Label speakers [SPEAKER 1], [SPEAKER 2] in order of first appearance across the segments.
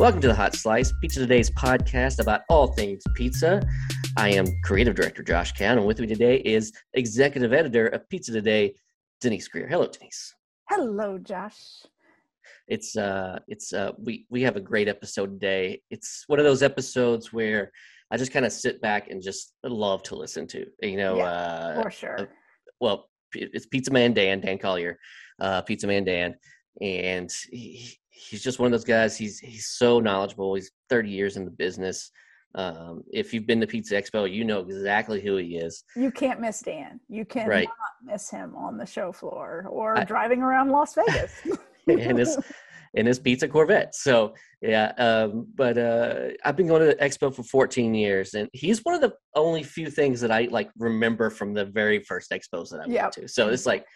[SPEAKER 1] Welcome to the Hot Slice, Pizza Today's podcast about all things pizza. I am creative director Josh Cowan, and with me today is executive editor of Pizza Today, Denise Greer. Hello, Denise.
[SPEAKER 2] Hello, Josh.
[SPEAKER 1] It's uh, it's uh, we we have a great episode today. It's one of those episodes where I just kind of sit back and just love to listen to. You know,
[SPEAKER 2] Yeah,
[SPEAKER 1] uh,
[SPEAKER 2] For sure.
[SPEAKER 1] uh, well, it's Pizza Man Dan, Dan Collier, uh, Pizza Man Dan, and he, he's just one of those guys. He's he's so knowledgeable. He's 30 years in the business. Um, if you've been to Pizza Expo, you know exactly who he is.
[SPEAKER 2] You can't miss Dan. You cannot
[SPEAKER 1] Right.
[SPEAKER 2] miss him on the show floor or
[SPEAKER 1] I-
[SPEAKER 2] driving around Las Vegas.
[SPEAKER 1] and his in his pizza Corvette. So yeah, um, but uh, I've been going to the expo for 14 years, and he's one of the only few things that I like remember from the very first expos that I
[SPEAKER 2] Yep.
[SPEAKER 1] went to. So it's like,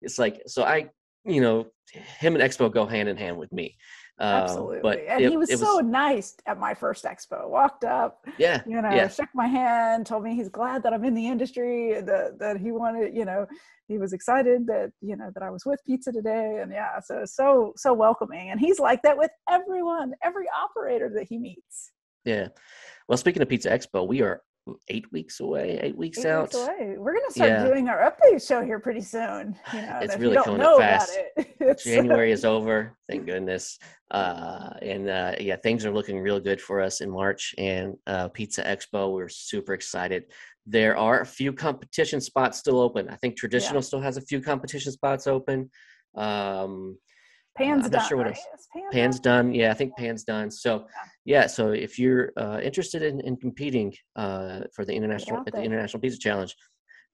[SPEAKER 1] it's like, so I, you know, him and expo go hand in hand with me. Um,
[SPEAKER 2] Absolutely.
[SPEAKER 1] but
[SPEAKER 2] and
[SPEAKER 1] it-
[SPEAKER 2] he was, so nice at my first expo. Walked up,
[SPEAKER 1] yeah,
[SPEAKER 2] you know,
[SPEAKER 1] Yeah.
[SPEAKER 2] shook my hand, told me he's glad that I'm in the industry, that that he wanted, you know, he was excited that you know that I was with Pizza today, and yeah, so so so welcoming. And he's like that with everyone, every operator that he meets.
[SPEAKER 1] yeah. Well, speaking of Pizza Expo, we are eight weeks away, eight weeks
[SPEAKER 2] Eight
[SPEAKER 1] out.
[SPEAKER 2] weeks away. We're gonna start
[SPEAKER 1] Yeah.
[SPEAKER 2] doing our update show here pretty soon. You know,
[SPEAKER 1] It's really coming up fast.
[SPEAKER 2] it,
[SPEAKER 1] January is over, thank goodness. Uh, and uh, yeah, things are looking real good for us in March. And uh, Pizza Expo, we're super excited. There are a few competition spots still open. I think traditional still has a few competition spots open. Um,
[SPEAKER 2] Pan's
[SPEAKER 1] I'm
[SPEAKER 2] done.
[SPEAKER 1] sure what
[SPEAKER 2] right?
[SPEAKER 1] else.
[SPEAKER 2] Is Pan
[SPEAKER 1] Pan's
[SPEAKER 2] done?
[SPEAKER 1] done. Yeah, I think Pan's done. So yeah, so if you're uh, interested in, in competing uh, for the international at the. International Pizza Challenge,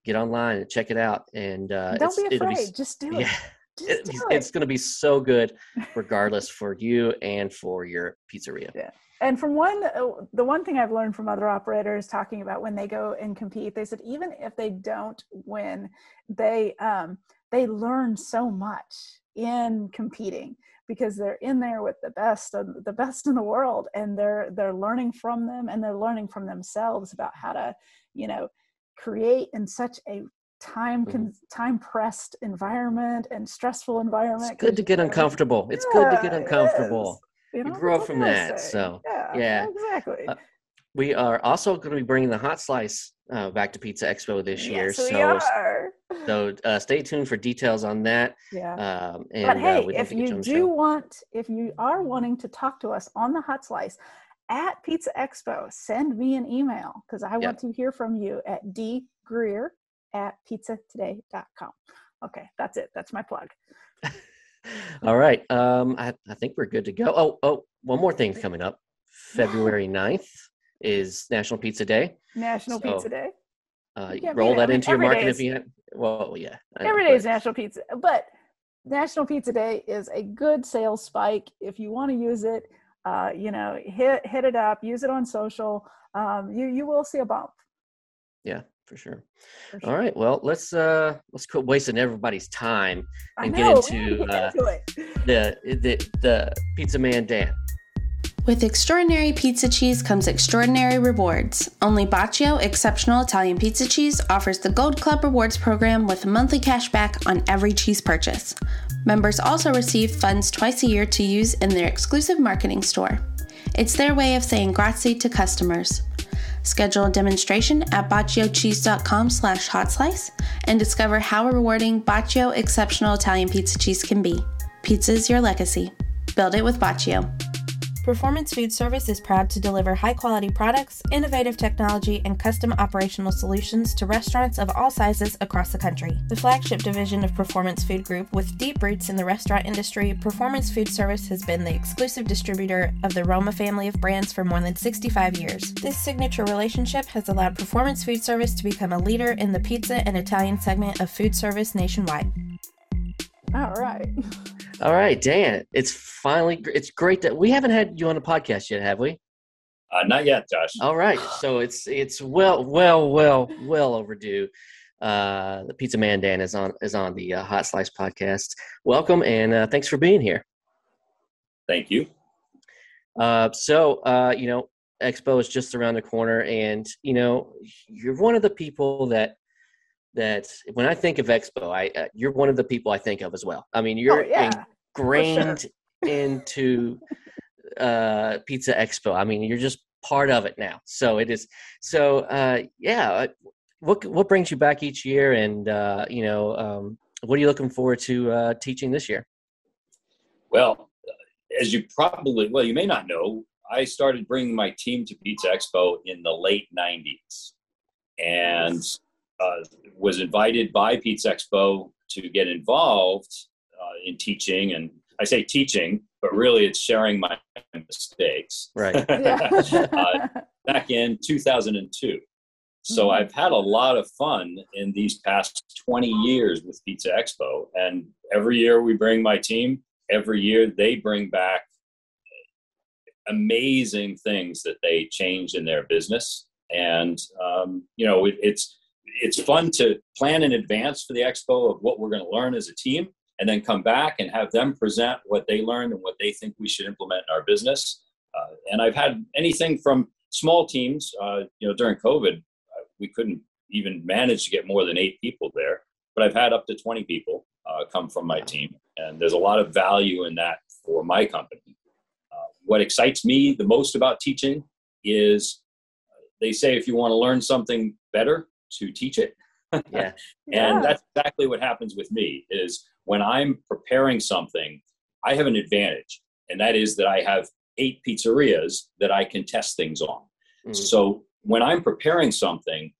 [SPEAKER 1] get online and check it out. And uh,
[SPEAKER 2] Don't
[SPEAKER 1] it's-
[SPEAKER 2] be afraid. Just do it.
[SPEAKER 1] yeah, it-
[SPEAKER 2] do
[SPEAKER 1] it's going to be so good regardless for you and for your pizzeria Yeah.
[SPEAKER 2] And from one, uh, the one thing I've learned from other operators talking about when they go and compete, they said even if they don't win, they um, they learn so much in competing because they're in there with the best of the best in the world, and they're they're learning from them, and they're learning from themselves about how to, you know, create in such a time con- time pressed environment and stressful environment.
[SPEAKER 1] it's good to get uncomfortable it's good to get uncomfortable.
[SPEAKER 2] You
[SPEAKER 1] You grow from that,
[SPEAKER 2] say?
[SPEAKER 1] so,
[SPEAKER 2] yeah,
[SPEAKER 1] yeah.
[SPEAKER 2] exactly.
[SPEAKER 1] Uh, we are also going to be bringing the hot slice uh, back to pizza expo this year
[SPEAKER 2] Yes, we
[SPEAKER 1] so
[SPEAKER 2] are.
[SPEAKER 1] So uh, stay tuned for details on that
[SPEAKER 2] Yeah.
[SPEAKER 1] um, and
[SPEAKER 2] but
[SPEAKER 1] uh,
[SPEAKER 2] hey,
[SPEAKER 1] we'd
[SPEAKER 2] if you do
[SPEAKER 1] show.
[SPEAKER 2] want, if you are wanting to talk to us on the Hot Slice at Pizza Expo, send me an email because I want to hear from you at dgreer at pizzatoday.com. Okay, that's it. That's my plug.
[SPEAKER 1] all right um, I, I think we're good to go oh oh one more thing coming up february 9th is national pizza day
[SPEAKER 2] National
[SPEAKER 1] So,
[SPEAKER 2] Pizza Day.
[SPEAKER 1] Uh,
[SPEAKER 2] You
[SPEAKER 1] roll
[SPEAKER 2] beat it. I
[SPEAKER 1] that
[SPEAKER 2] mean,
[SPEAKER 1] into your market if you have well yeah know,
[SPEAKER 2] Every day is National Pizza, but National Pizza Day is a good sales spike. If you want to use it, uh, you know, hit hit it up, use it on social. Um, you you will see a bump.
[SPEAKER 1] yeah for sure
[SPEAKER 2] for sure.
[SPEAKER 1] right well let's uh let's quit wasting everybody's time and
[SPEAKER 2] know,
[SPEAKER 1] get into
[SPEAKER 2] gotta
[SPEAKER 1] uh,
[SPEAKER 2] get into
[SPEAKER 1] the the the pizza man dan
[SPEAKER 3] With extraordinary pizza cheese comes extraordinary rewards. Only Baccio Exceptional Italian Pizza Cheese offers the Gold Club Rewards program with monthly cash back on every cheese purchase. Members also receive funds twice a year to use in their exclusive marketing store. It's their way of saying grazie to customers. Schedule a demonstration at bacciocheese.com slash hotslice and discover how rewarding Baccio Exceptional Italian Pizza Cheese can be. Pizza is your legacy. Build it with Baccio. Performance Food Service is proud to deliver high quality products, innovative technology, and custom operational solutions to restaurants of all sizes across the country. The flagship division of Performance Food Group, with deep roots in the restaurant industry, Performance Food Service has been the exclusive distributor of the Roma family of brands for more than 65 years. This signature relationship has allowed Performance Food Service to become a leader in the pizza and Italian segment of food service nationwide.
[SPEAKER 2] All right.
[SPEAKER 1] all right dan it's finally it's great that we haven't had you on the podcast yet have we
[SPEAKER 4] Uh, not yet, Josh.
[SPEAKER 1] all right so it's it's well well well well overdue uh the pizza man dan is on is on the uh, hot slice podcast welcome and uh, thanks for being here
[SPEAKER 4] Thank you.
[SPEAKER 1] Uh, so, uh, you know, Expo is just around the corner, and you know, you're one of the people that that when I think of Expo, I uh, you're one of the people I think of as well. I mean, you're
[SPEAKER 2] oh, yeah.
[SPEAKER 1] Ingrained into uh, Pizza Expo. I mean, you're just part of it now. So it is. So uh, yeah, uh, what what brings you back each year, and uh, you know, um, what are you looking forward to uh, teaching this year?
[SPEAKER 4] Well, as you probably well, you may not know, I started bringing my team to Pizza Expo in the late '90s, and uh, was invited by Pizza Expo to get involved uh, in teaching. And I say teaching, but really it's sharing my mistakes.
[SPEAKER 1] Right.
[SPEAKER 4] uh, back in 2002. So mm-hmm. I've had a lot of fun in these past 20 years with Pizza Expo. And every year we bring my team, every year they bring back amazing things that they change in their business. And, um, you know, it, it's, it's fun to plan in advance for the expo of what we're going to learn as a team and then come back and have them present what they learned and what they think we should implement in our business. Uh, and I've had anything from small teams, uh, you know, during COVID, uh, we couldn't even manage to get more than eight people there, but I've had up to 20 people uh, come from my team. And there's a lot of value in that for my company. Uh, what excites me the most about teaching is uh, they say if you want to learn something better, to teach it.
[SPEAKER 1] yeah.
[SPEAKER 4] and yeah. that's exactly what happens with me is when I'm preparing something, I have an advantage, and that is that I have eight pizzerias that I can test things on. Mm-hmm. So when I'm preparing something,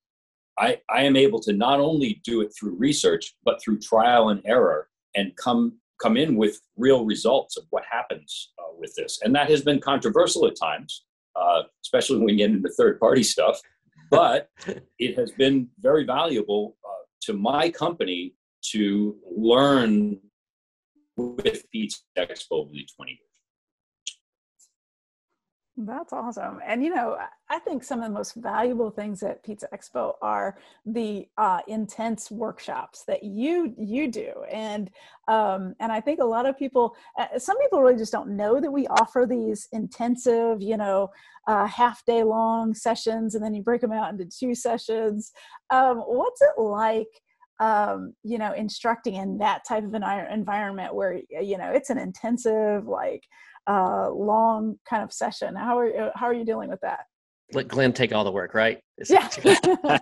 [SPEAKER 4] I, I am able to not only do it through research, but through trial and error and come come in with real results of what happens uh, with this. And that has been controversial at times, uh, especially when we get into third party stuff but it has been very valuable uh, to my company to learn with Pizza Expo over the 20 years.
[SPEAKER 2] That's awesome. And you know, I think some of the most valuable things at Pizza Expo are the uh, intense workshops that you you do, and um, and I think a lot of people, uh, some people really just don't know that we offer these intensive, you know, uh, half day long sessions, and then you break them out into two sessions. Um, what's it like? Um, you know, instructing in that type of an environment where you know it's an intensive, like uh, long kind of session. How are uh, how are you dealing with that?
[SPEAKER 1] Let Glenn take all the work, right?
[SPEAKER 2] Yeah.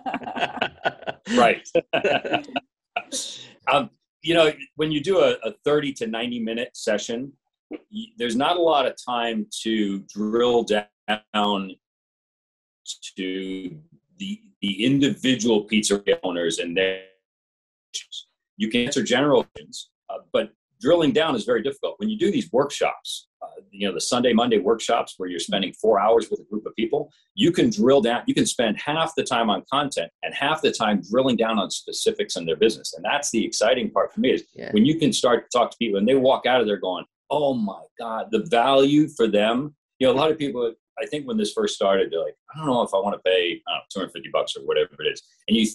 [SPEAKER 4] right. um, you know, when you do a, a 30 to 90 minute session, there's not a lot of time to drill down to the the individual pizzeria owners and their issues. You can answer general questions, uh, but drilling down is very difficult. When you do these workshops, uh, you know, the Sunday, Monday workshops where you're spending four hours with a group of people, you can drill down, you can spend half the time on content and half the time drilling down on specifics in their business. And that's the exciting part for me is yeah. when you can start to talk to people and they walk out of there going, oh my God, the value for them. You know, a lot of people, I think when this first started, they're like, I don't know if I want to pay know, 250 bucks or whatever it is. And you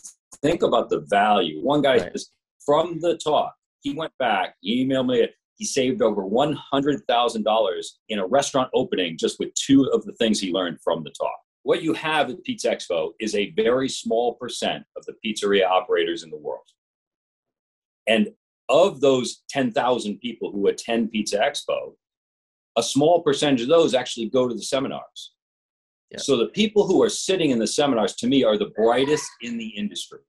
[SPEAKER 4] think about the value. One guy right. says, from the talk, he went back, he emailed me, he saved over $100,000 in a restaurant opening just with two of the things he learned from the talk. What you have at Pizza Expo is a very small percent of the pizzeria operators in the world. And of those 10,000 people who attend Pizza Expo, a small percentage of those actually go to the seminars. Yeah. So the people who are sitting in the seminars to me are the brightest in the industry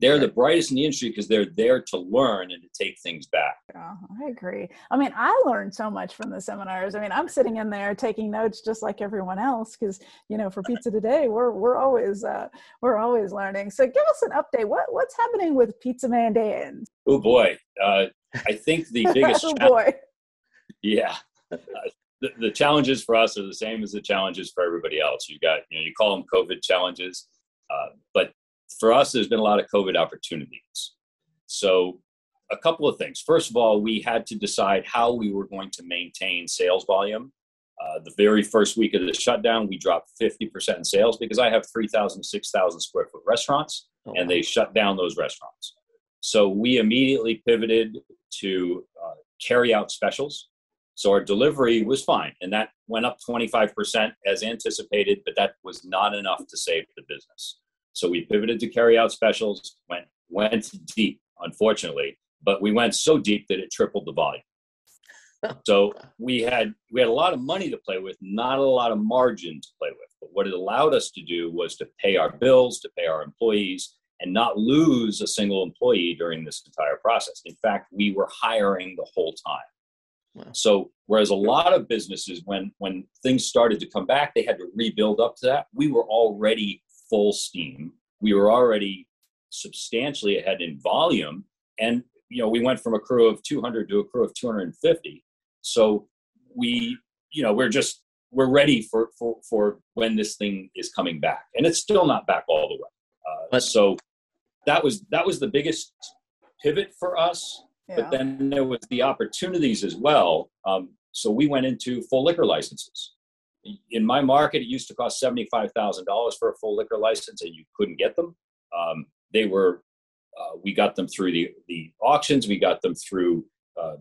[SPEAKER 4] they're the brightest in the industry because they're there to learn and to take things back.
[SPEAKER 2] Yeah, I agree. I mean, I learned so much from the seminars. I mean, I'm sitting in there taking notes just like everyone else because you know, for Pizza Today, we're we're always uh, we're always learning. So, give us an update. What what's happening with Pizza Man Dan
[SPEAKER 4] Oh boy, uh, I think the biggest.
[SPEAKER 2] oh boy.
[SPEAKER 4] Yeah. Uh, the, the challenges for us are the same as the challenges for everybody else. You got, you know, you call them COVID challenges, uh, but for us, there's been a lot of COVID opportunities. So, a couple of things. First of all, we had to decide how we were going to maintain sales volume. Uh, the very first week of the shutdown, we dropped 50% in sales because I have 3,000, 6,000 square foot restaurants, oh, and they shut down those restaurants. So we immediately pivoted to uh, carry out specials. So our delivery was fine, and that went up 25% as anticipated, but that was not enough to save the business. So we pivoted to carry out specials, went went deep, unfortunately, but we went so deep that it tripled the volume. so we had we had a lot of money to play with, not a lot of margin to play with. But what it allowed us to do was to pay our bills, to pay our employees, and not lose a single employee during this entire process. In fact, we were hiring the whole time. Wow. So whereas a lot of businesses, when when things started to come back, they had to rebuild up to that. We were already full steam. We were already substantially ahead in volume, and you know we went from a crew of 200 to a crew of 250. So we, you know, we're just we're ready for for for when this thing is coming back, and it's still not back all the way. Uh, so that was that was the biggest pivot for us yeah. but then there was the opportunities as well. Um, so we went into full liquor licenses. In my market, it used to cost seventy-five thousand dollars for a full liquor license, and you couldn't get them. Um, they were, uh, we got them through the the auctions. We got them through uh,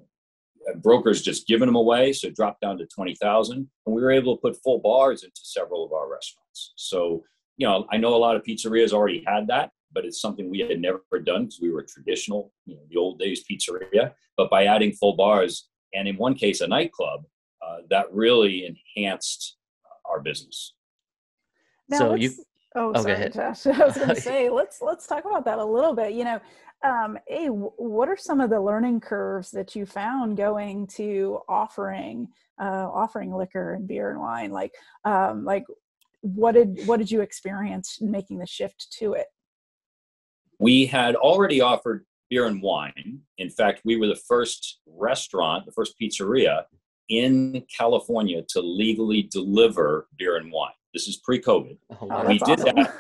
[SPEAKER 4] brokers just giving them away. So it dropped down to twenty thousand, and we were able to put full bars into several of our restaurants. So you know, I know a lot of pizzerias already had that, but it's something we had never done because we were traditional, you know, the old days pizzeria. But by adding full bars and in one case a nightclub, uh, that really enhanced our business.
[SPEAKER 2] Now so you. Oh, oh sorry, Josh. I was going to say let's let's talk about that a little bit. You know, um, hey, what are some of the learning curves that you found going to offering uh, offering liquor and beer and wine? Like, um, like what did what did you experience making the shift to it?
[SPEAKER 4] We had already offered beer and wine. In fact, we were the first restaurant, the first pizzeria in California to legally deliver beer and wine. This is pre-COVID.
[SPEAKER 2] Oh, we did
[SPEAKER 4] awesome. that.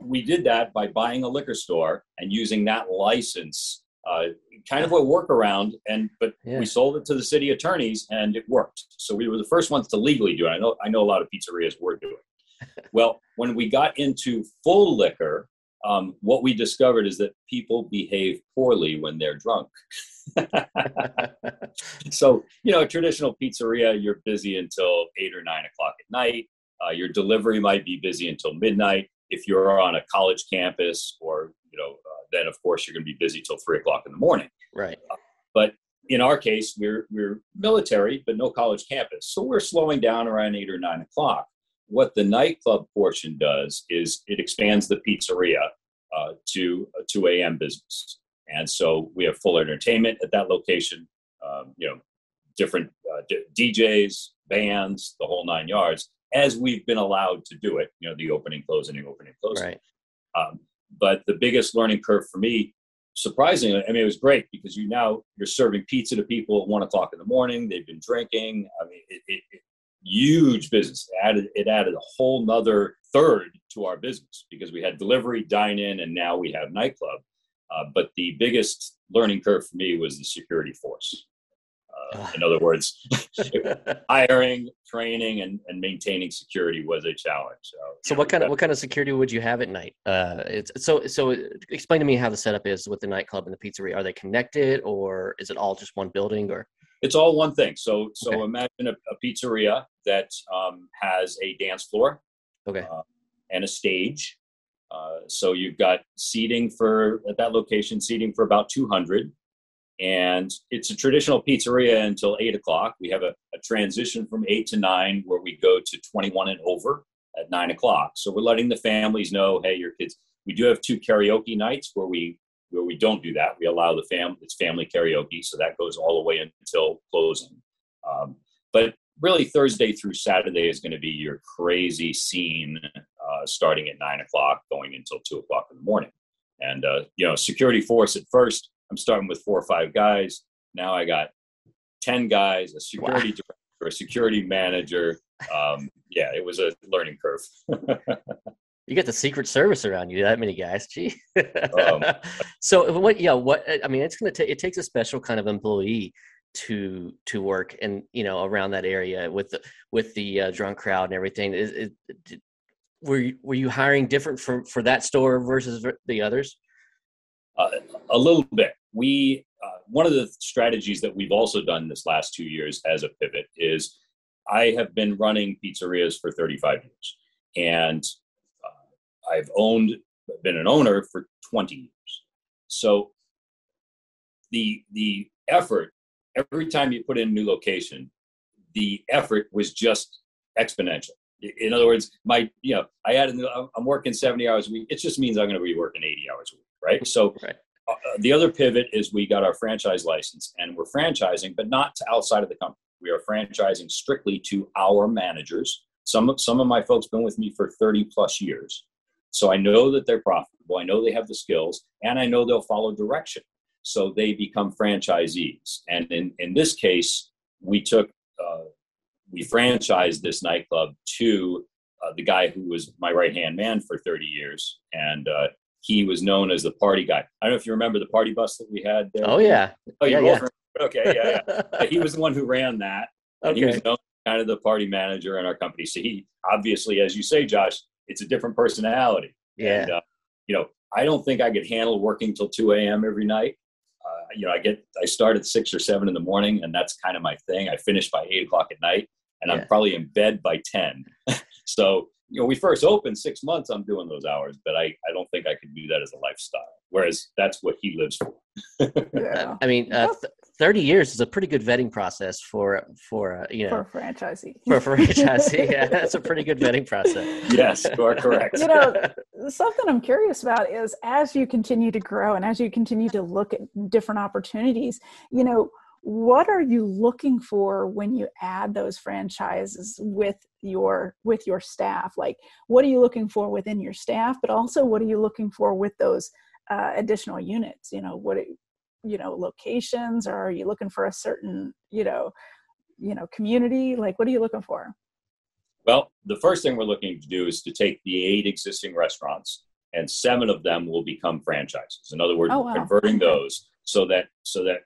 [SPEAKER 4] We did that by buying a liquor store and using that license, uh, kind of a workaround. And but yeah. we sold it to the city attorneys, and it worked. So we were the first ones to legally do it. I know. I know a lot of pizzerias were doing. well, when we got into full liquor, um, what we discovered is that people behave poorly when they're drunk. so, you know, traditional pizzeria, you're busy until eight or nine o'clock at night. Uh, your delivery might be busy until midnight. If you're on a college campus, or you know, uh, then of course you're going to be busy till three o'clock in the morning.
[SPEAKER 1] Right. Uh,
[SPEAKER 4] but in our case, we're we're military, but no college campus, so we're slowing down around eight or nine o'clock what the nightclub portion does is it expands the pizzeria uh, to a 2 a.m. business. And so we have full entertainment at that location, um, you know, different uh, d- DJs, bands, the whole nine yards, as we've been allowed to do it, you know, the opening, closing, opening, closing.
[SPEAKER 1] Right.
[SPEAKER 4] Um, but the biggest learning curve for me, surprisingly, I mean, it was great because you now you're serving pizza to people at one o'clock in the morning. They've been drinking. I mean, it, it, it huge business. It added it added a whole nother third to our business because we had delivery, dine in, and now we have nightclub. Uh, but the biggest learning curve for me was the security force. Uh, in other words, hiring, training, and, and maintaining security was a challenge. So,
[SPEAKER 1] so what kind of what kind of security would you have at night? Uh, it's so so. Explain to me how the setup is with the nightclub and the pizzeria. Are they connected, or is it all just one building? Or
[SPEAKER 4] it's all one thing. So so okay. imagine a, a, pizzeria that um, has a dance floor,
[SPEAKER 1] okay, uh,
[SPEAKER 4] and a stage. Uh, so you've got seating for at that location, seating for about 200, and it's a traditional pizzeria until eight o'clock. We have a, a transition from eight to nine where we go to 21 and over at nine o'clock. So we're letting the families know, hey, your kids. We do have two karaoke nights where we where we don't do that. We allow the family, it's family karaoke, so that goes all the way until closing. Um, but really, Thursday through Saturday is going to be your crazy scene, uh, starting at nine o'clock, going until two o'clock in the morning. And uh, you know, security force at first, I'm starting with four or five guys. Now I got ten guys, a security wow. director, a security manager. Um, yeah, it was a learning curve.
[SPEAKER 1] You get the Secret Service around you. That many guys, gee. um, so what? Yeah, what? I mean, it's gonna take. It takes a special kind of employee to to work and you know around that area with the with the uh, drunk crowd and everything. Is, is, were you, were you hiring different for for that store versus the others?
[SPEAKER 4] Uh, a little bit. We uh, one of the strategies that we've also done this last two years as a pivot is I have been running pizzerias for 35 years, and I've owned, been an owner for 20 years. So the the effort every time you put in a new location, the effort was just exponential. In other words, my you know I added I'm working 70 hours a week. It just means I'm going to be working 80 hours a week, right? So right. Uh, the other pivot is we got our franchise license and we're franchising, but not to outside of the company. We are franchising strictly to our managers. Some some of my folks been with me for 30 plus years, so I know that they're profitable. I know they have the skills, and I know they'll follow direction. So they become franchisees. And in in this case, we took uh, we franchised this nightclub to uh, the guy who was my right hand man for 30 years, and uh, he was known as the party guy. I don't know if you remember the party bus that we had there.
[SPEAKER 1] Oh yeah.
[SPEAKER 4] Oh, you yeah, yeah. Okay, yeah, yeah. he was the one who ran that. And okay. he was known kind of the party manager in our company. So he obviously, as you say, Josh, it's a different personality.
[SPEAKER 1] Yeah. And, uh,
[SPEAKER 4] you know, I don't think I could handle working till 2 a.m. every night. Uh, you know, I get, I start at six or seven in the morning and that's kind of my thing. I finish by eight o'clock at night and yeah. I'm probably in bed by 10. so, you know, we first opened six months, I'm doing those hours, but I, I don't think I could do that as a lifestyle. Whereas that's what he lives for.
[SPEAKER 1] yeah. I mean, uh, th- 30 years is a pretty good vetting process for, for, uh, you know,
[SPEAKER 2] for a franchisee.
[SPEAKER 1] For a franchisee. yeah. That's a pretty good vetting process.
[SPEAKER 4] Yes, you are correct.
[SPEAKER 2] you know, something I'm curious about is as you continue to grow and as you continue to look at different opportunities, you know, what are you looking for when you add those franchises with your with your staff? Like what are you looking for within your staff but also what are you looking for with those uh, additional units? You know what you know locations or are you looking for a certain you know you know community? Like what are you looking for?
[SPEAKER 4] Well the first thing we're looking to do is to take the eight existing restaurants and seven of them will become franchises. In other words oh, wow. converting those so that so that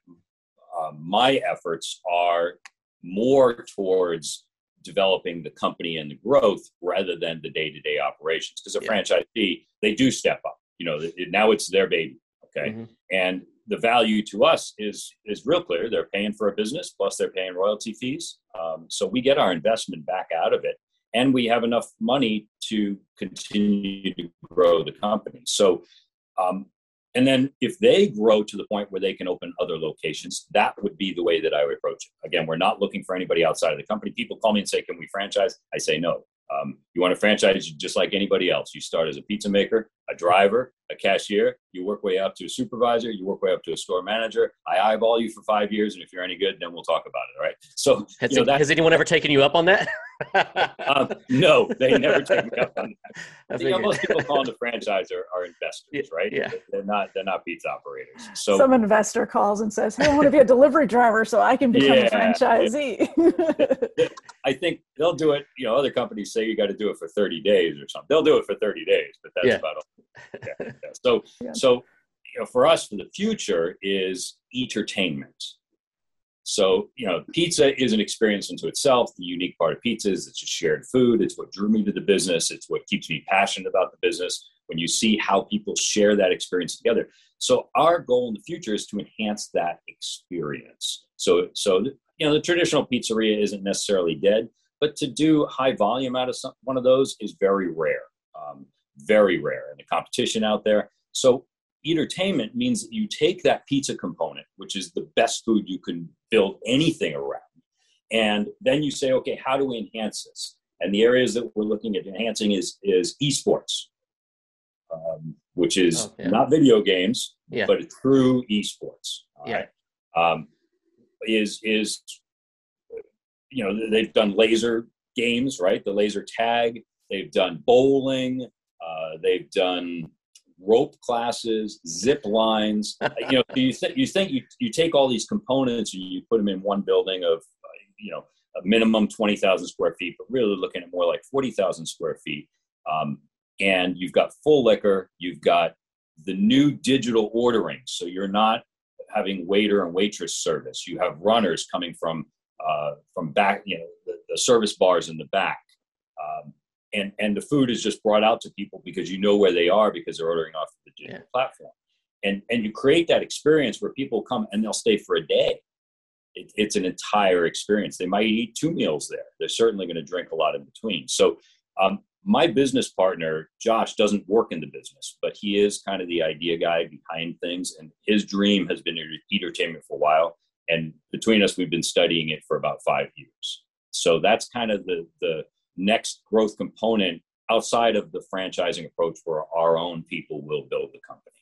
[SPEAKER 4] uh, my efforts are more towards developing the company and the growth rather than the day-to-day operations. Because a yeah. franchisee they do step up you know now it's their baby okay? Mm-hmm. and the value to us is is real clear. They're paying for a business plus they're paying royalty fees. Um, so we get our investment back out of it and we have enough money to continue to grow the company. So um, and then if they grow to the point where they can open other locations, that would be the way that I would approach it. Again, we're not looking for anybody outside of the company. People call me and say, Can we franchise? I say no. Um, you want to franchise just like anybody else. You start as a pizza maker, a driver, a cashier. You work way up to a supervisor. You work way up to a store manager. I eyeball you for five years, and if you're any good, then we'll talk about it. All right. So
[SPEAKER 1] has, you know, that, has anyone ever taken you up on that?
[SPEAKER 4] um, no, they never take me up on that. You know, most people calling the franchise are, are investors, right?
[SPEAKER 1] Yeah.
[SPEAKER 4] They're not. They're not pizza operators. So
[SPEAKER 2] some investor calls and says, "Hey, I want to be a delivery driver so I can become yeah, a franchisee."
[SPEAKER 4] I think they'll do it. You know, other companies say you got to do it for 30 days or something. They'll do it for 30 days, but that's yeah. about all. Yeah, yeah. So, yeah. so you know, for us, for the future is entertainment. So, you know, pizza is an experience into itself. The unique part of pizza is it's a shared food. It's what drew me to the business. It's what keeps me passionate about the business. When you see how people share that experience together. So, our goal in the future is to enhance that experience. So, so you know, the traditional pizzeria isn't necessarily dead, but to do high volume out of some, one of those is very rare, um, very rare. in the competition out there. So entertainment means that you take that pizza component, which is the best food you can build anything around, and then you say, okay, how do we enhance this? And the areas that we're looking at enhancing is is esports, um, which is oh, yeah. not video games, yeah. but true esports.
[SPEAKER 1] yeah.
[SPEAKER 4] Right? Um, is is you know they've done laser games, right? The laser tag. They've done bowling. Uh, they've done rope classes, zip lines. you know, you think you think you you take all these components and you put them in one building of you know a minimum twenty thousand square feet, but really looking at more like forty thousand square feet. Um, and you've got full liquor. You've got the new digital ordering, so you're not having waiter and waitress service. You have runners coming from uh, from back, you know, the, the, service bars in the back, um, and and the food is just brought out to people because you know where they are because they're ordering off the digital yeah. platform, and and you create that experience where people come and they'll stay for a day. It, it's an entire experience. They might eat two meals there. They're certainly going to drink a lot in between. So um, my business partner josh doesn't work in the business but he is kind of the idea guy behind things and his dream has been entertainment for a while and between us, we've been studying it for about five years. So that's kind of the the next growth component outside of the franchising approach where our own people will build the company.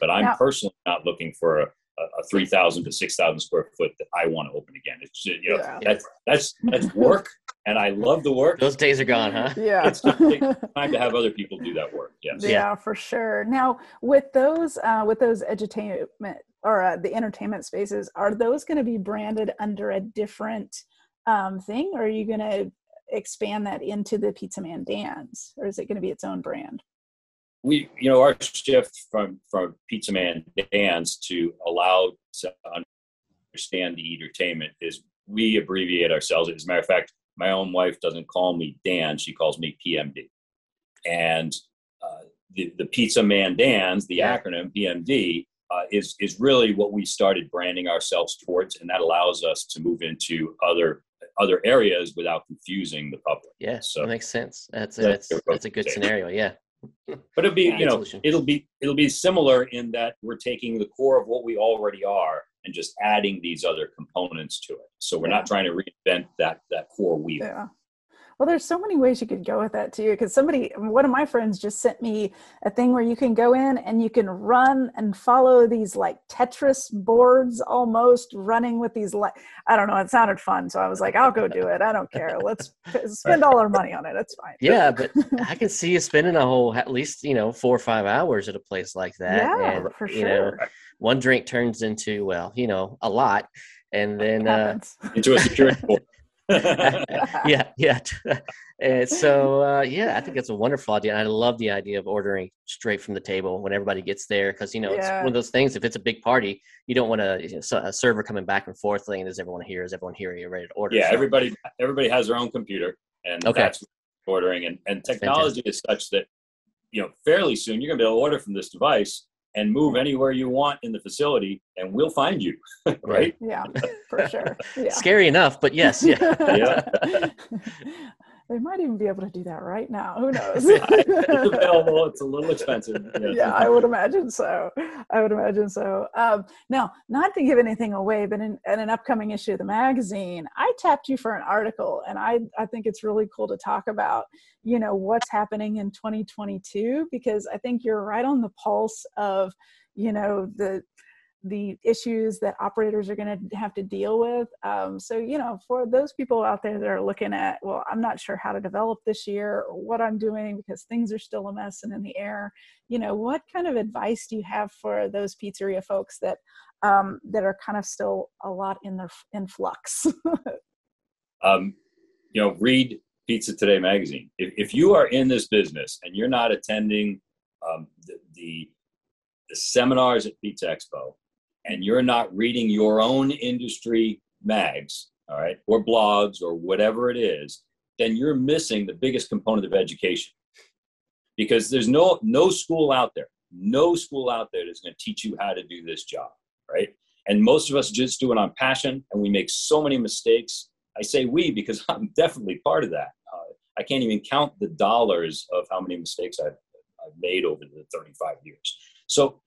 [SPEAKER 4] But I'm now, personally not looking for a, a 3,000 to 6,000 square foot that I want to open again. It's you know yeah. that's that's that's work, and I love the work.
[SPEAKER 1] Those days are gone, huh?
[SPEAKER 2] Yeah,
[SPEAKER 4] it's just time to have other people do that work. Yes.
[SPEAKER 2] Yeah, yeah. for sure. Now with those uh, with those edutainment or uh, the entertainment spaces, are those going to be branded under a different um, thing, or are you going to expand that into the Pizza Man Dan's, or is it going to be its own brand?
[SPEAKER 4] We, you know, our shift from from Pizza Man Dan's to allow to understand the entertainment is we abbreviate ourselves. As a matter of fact, my own wife doesn't call me Dan; she calls me PMD. And uh, the the Pizza Man Dan's, the acronym PMD, uh, is is really what we started branding ourselves towards, and that allows us to move into other other areas without confusing the public.
[SPEAKER 1] Yeah, so that makes sense. That's a, that's, that's a good scenario. Yeah.
[SPEAKER 4] but it'll be yeah, you know solution. it'll be it'll be similar in that we're taking the core of what we already are and just adding these other components to it. So we're yeah. not trying to reinvent that that core wheel.
[SPEAKER 2] Yeah. Well, there's so many ways you could go with that too. Because somebody, one of my friends, just sent me a thing where you can go in and you can run and follow these like Tetris boards, almost running with these. Like I don't know. It sounded fun, so I was like, I'll go do it. I don't care. Let's spend all our money on it. It's fine.
[SPEAKER 1] Yeah, but I can see you spending a whole at least you know four or five hours at a place like that.
[SPEAKER 2] Yeah, and, for sure. You know,
[SPEAKER 1] one drink turns into well, you know, a lot and then uh,
[SPEAKER 4] into a security board.
[SPEAKER 1] yeah, yeah. and so, uh, yeah, I think that's a wonderful idea. I love the idea of ordering straight from the table when everybody gets there because you know yeah. it's one of those things. If it's a big party, you don't want to you know, a server coming back and forth saying, "Does everyone here? Is everyone here? Are you ready to order?"
[SPEAKER 4] Yeah, so, everybody everybody has their own computer, and okay. that's ordering. And and technology is such that you know fairly soon you're going to be able to order from this device and move anywhere you want in the facility and we'll find you right.
[SPEAKER 2] Yeah for sure. Yeah.
[SPEAKER 1] scary enough but yes yeah,
[SPEAKER 2] yeah. They might even be able to do that right now. Who knows?
[SPEAKER 4] It's available. It's a little expensive.
[SPEAKER 2] Yeah. yeah. i would imagine so. I would imagine so. Um, now not to give anything away but in, in, an upcoming issue of the magazine i tapped you for an article and i i think it's really cool to talk about you know what's happening in 2022 because i think you're right on the pulse of you know the the issues that operators are going to have to deal with. Um, so, you know, for those people out there that are looking at, well, I'm not sure how to develop this year or what I'm doing because things are still a mess and in the air. You know, what kind of advice do you have for those pizzeria folks that um, that are kind of still a lot in their in flux?
[SPEAKER 4] um, you know, read Pizza Today magazine. If, if you are in this business and you're not attending um, the, the the seminars at Pizza Expo, and you're not reading your own industry mags, all right, or blogs or whatever it is, then you're missing the biggest component of education. Because there's no no school out there, no school out there that's going to teach you how to do this job, right? And most of us just do it on passion, and we make so many mistakes. I say we because I'm definitely part of that. Uh, I can't even count the dollars of how many mistakes I've, I've made over the 35 years. So,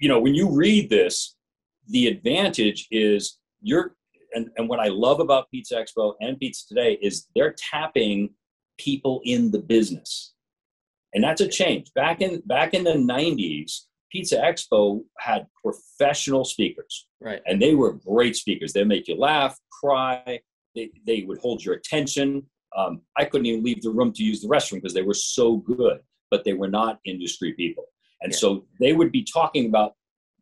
[SPEAKER 4] you know, when you read this, the advantage is you're and, and what I love about Pizza Expo and Pizza Today is they're tapping people in the business. And that's a change. Back in back in the 90s, Pizza Expo had professional speakers.
[SPEAKER 1] Right.
[SPEAKER 4] And they were great speakers. They make you laugh, cry, they, they would hold your attention. Um, I couldn't even leave the room to use the restroom because they were so good, but they were not industry people. And yeah. so they would be talking about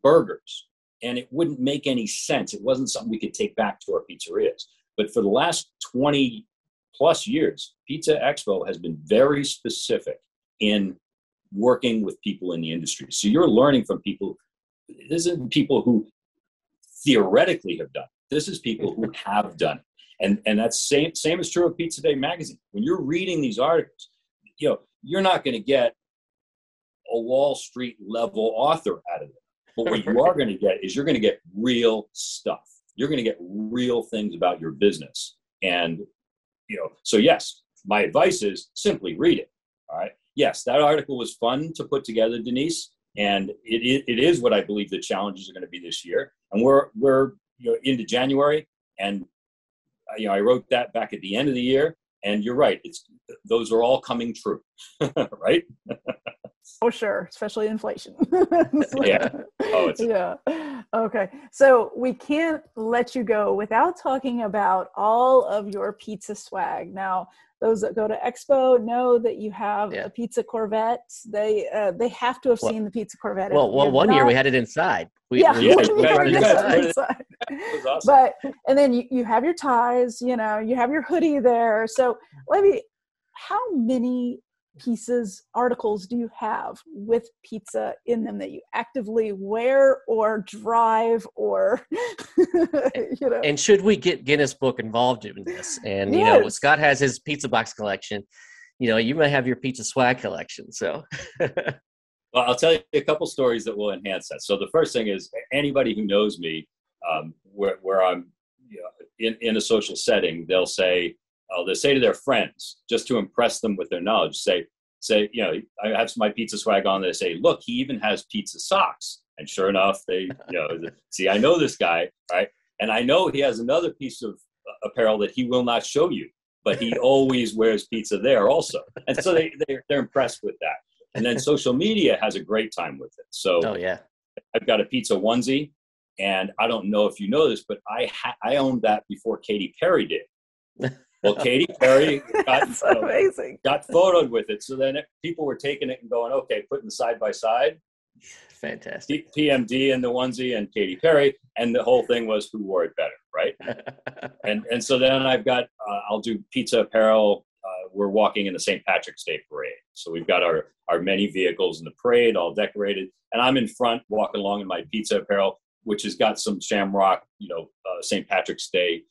[SPEAKER 4] burgers and it wouldn't make any sense. It wasn't something we could take back to our pizzerias. But for the last 20 plus years, Pizza Expo has been very specific in working with people in the industry. So you're learning from people. This isn't people who theoretically have done. It. This is people who have done it. And and that's same same is true of Pizza Today magazine. When you're reading these articles, you know, you're not going to get a Wall Street level author out of it. But what you are going to get is you're going to get real stuff. You're going to get real things about your business. And, you know, so yes, my advice is simply read it. All right. Yes, that article was fun to put together, Denise. And it, it is what I believe the challenges are going to be this year. And we're, we're, you know into January, and uh, you know I wrote that back at the end of the year, and you're right. It's those are all coming true, right?
[SPEAKER 2] oh sure, especially inflation.
[SPEAKER 4] yeah. Oh, it's
[SPEAKER 2] yeah. Okay. So we can't let you go without talking about all of your pizza swag. Now, those that go to Expo know that you have
[SPEAKER 1] Yeah.
[SPEAKER 2] a pizza Corvette. They uh, they have to have
[SPEAKER 1] Well-
[SPEAKER 2] seen the pizza Corvette.
[SPEAKER 1] Well, well, one year we had it inside. We,
[SPEAKER 2] yeah,
[SPEAKER 1] we,
[SPEAKER 4] Yeah,
[SPEAKER 2] one
[SPEAKER 4] you
[SPEAKER 2] year
[SPEAKER 4] guys-
[SPEAKER 2] we
[SPEAKER 4] you
[SPEAKER 2] did
[SPEAKER 4] guys
[SPEAKER 2] have
[SPEAKER 4] put
[SPEAKER 2] it inside.
[SPEAKER 4] Awesome.
[SPEAKER 2] But and then you, you have your ties, you know, you have your hoodie there. So let me how many pieces articles do you have with pizza in them that you actively wear or drive or you know
[SPEAKER 1] and should we get Guinness Book involved in this? And you know, Scott has his pizza box collection. You know, you may have your pizza swag collection. So
[SPEAKER 4] Well, I'll tell you a couple stories that will enhance that. So the first thing is anybody who knows me, um, where, where I'm you know, in, in a social setting, they'll say, oh, they'll say to their friends, just to impress them with their knowledge, say, say, you know, I have my pizza swag on. They say, look, he even has pizza socks. And sure enough, they, you know, see, I know this guy, right? And I know he has another piece of uh, apparel that he will not show you, but he always wears pizza there also. And so they, they're, they're impressed with that. And then social media has a great time with it. So
[SPEAKER 1] oh yeah.
[SPEAKER 4] I've got a pizza onesie, and I don't know if you know this, but I ha- I owned that before Katy Perry did. Well, Katy Perry got
[SPEAKER 2] that's
[SPEAKER 4] you know,
[SPEAKER 2] amazing
[SPEAKER 4] got photoed with it, so then people were taking it and going, okay, putting side by side,
[SPEAKER 1] Fantastic.
[SPEAKER 4] PMD and the onesie and Katy Perry, and the whole thing was who wore it better, right? And and so then I've got uh, I'll do pizza apparel. Uh, we're walking in the St. Patrick's Day parade, so we've got our our many vehicles in the parade, all decorated, and I'm in front walking along in my pizza apparel, which has got some Shamrock, you know, uh, St. Patrick's Day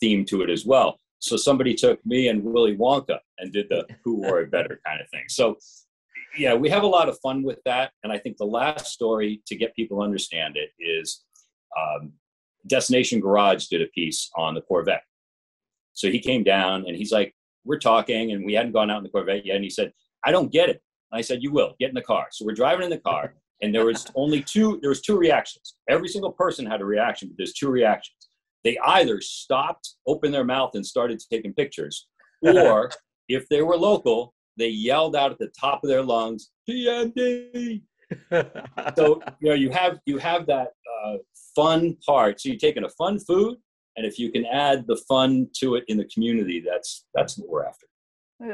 [SPEAKER 4] theme to it as well. So somebody took me and Willy Wonka and did the who wore it better kind of thing. So yeah, we have a lot of fun with that. And I think the last story to get people to understand it is um, Destination Garage did a piece on the Corvette. So he came down and he's like, We're talking, and we hadn't gone out in the Corvette yet. And he said, I don't get it. And I said, You will get in the car. So we're driving in the car, and there was only two, there was two reactions. Every single person had a reaction, but there's two reactions. They either stopped, opened their mouth, and started taking pictures, or if they were local, they yelled out at the top of their lungs, PMD. So you know you have you have that uh, fun part. So you're taking a fun food, and if you can add the fun to it in the community, that's that's what we're after.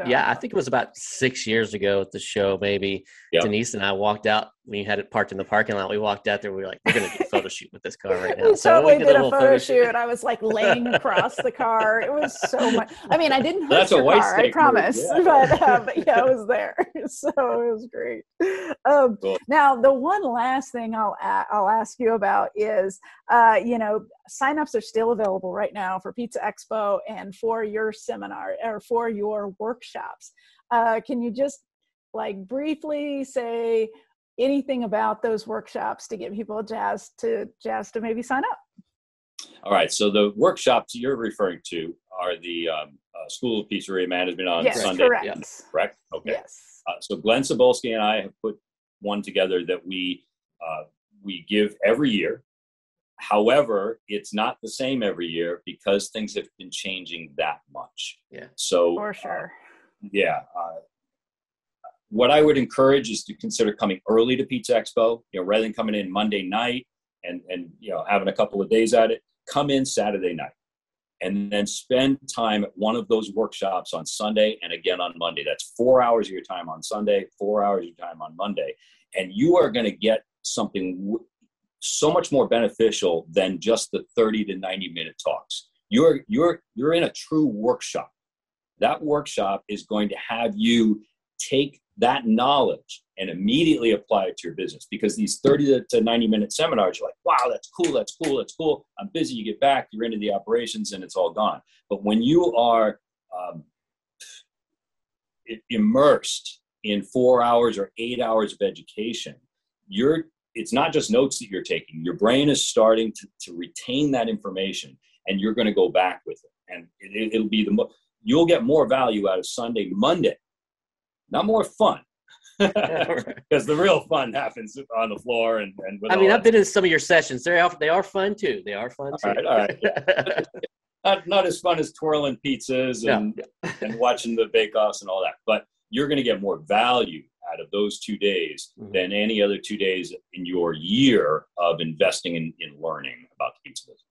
[SPEAKER 1] yeah, I think it was about six years ago at the show. Maybe
[SPEAKER 4] Yep.
[SPEAKER 1] Denise and I walked out. We had it parked in the parking lot. We walked out there. We were like, "We're gonna do a photo shoot with this car right now."
[SPEAKER 2] We
[SPEAKER 1] So
[SPEAKER 2] totally
[SPEAKER 1] we
[SPEAKER 2] did a
[SPEAKER 1] little
[SPEAKER 2] photo shoot. I was like laying across the car. It was so much. I mean, I didn't hurt
[SPEAKER 4] That's a
[SPEAKER 2] your
[SPEAKER 4] white
[SPEAKER 2] car, I promise.
[SPEAKER 4] yeah.
[SPEAKER 2] But, uh, but yeah, I was there. So it was great. Um,
[SPEAKER 4] Cool.
[SPEAKER 2] Now, the one last thing I'll a- I'll ask you about is, uh, you know, signups are still available right now for Pizza Expo and for your seminar or for your workshops. Uh, can you just like briefly say anything about those workshops to get people jazzed to jazzed to maybe sign up?
[SPEAKER 4] All right. So the workshops you're referring to are the um, uh, School of Pizzeria Management on
[SPEAKER 2] yes,
[SPEAKER 4] Sunday.
[SPEAKER 2] correct.
[SPEAKER 1] yeah.
[SPEAKER 4] Correct. Okay.
[SPEAKER 2] Yes.
[SPEAKER 4] Uh, so Glenn Sobolski and I have put one together that we uh, we give every year. However, it's not the same every year because things have been changing that much.
[SPEAKER 1] Yeah.
[SPEAKER 4] So
[SPEAKER 2] For
[SPEAKER 4] uh,
[SPEAKER 2] sure.
[SPEAKER 4] yeah. What I would encourage is to consider coming early to Pizza Expo. You know, rather than coming in Monday night and and you know having a couple of days at it, come in Saturday night, and then spend time at one of those workshops on Sunday and again on Monday. That's four hours of your time on Sunday, four hours of your time on Monday, and you are going to get something so much more beneficial than just the 30 to 90 minute talks. You're you're you're in a true workshop that workshop is going to have you take that knowledge and immediately apply it to your business. Because these 30 to 90 minute seminars you're like wow that's cool that's cool that's cool. I'm busy you get back you're into the operations and it's all gone. But when you are um, immersed in four hours or eight hours of education you're it's not just notes that you're taking. Your brain is starting to, to retain that information and you're going to go back with it. And it, it'll be the mo- you'll get more value out of sunday monday not more fun because the real fun happens on the floor and, and
[SPEAKER 1] I mean, I've been in some of your sessions. They are they are fun too. They are fun too.
[SPEAKER 4] All right, all right. not not as fun as twirling pizzas and and watching the bake offs and all that but you're going to get more value out of those two days
[SPEAKER 1] Mhm.
[SPEAKER 4] than any other two days in your year of investing in, in learning about the pizza business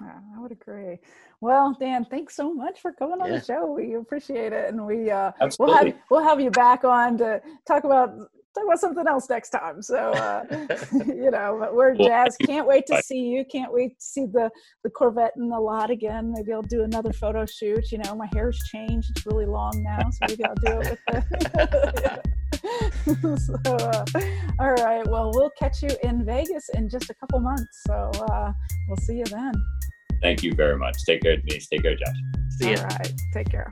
[SPEAKER 2] I would agree. Well, Dan, thanks so much for coming on
[SPEAKER 1] Yeah.
[SPEAKER 2] the show. We appreciate it, and we uh, we'll have we'll have you back on to talk about talk about something else next time. So uh, you know, but we're
[SPEAKER 4] Well,
[SPEAKER 2] Josh. Can't wait to see you. Can't wait to see the the Corvette in the lot again. Maybe I'll do another photo shoot. You know, my hair's changed. It's really long now, so maybe I'll do it with the. so, uh, all right. Well, we'll catch you in Vegas in just a couple months. So uh, we'll see you then.
[SPEAKER 4] thank you very much take care denise take care josh
[SPEAKER 1] See you.
[SPEAKER 2] All right. Take care.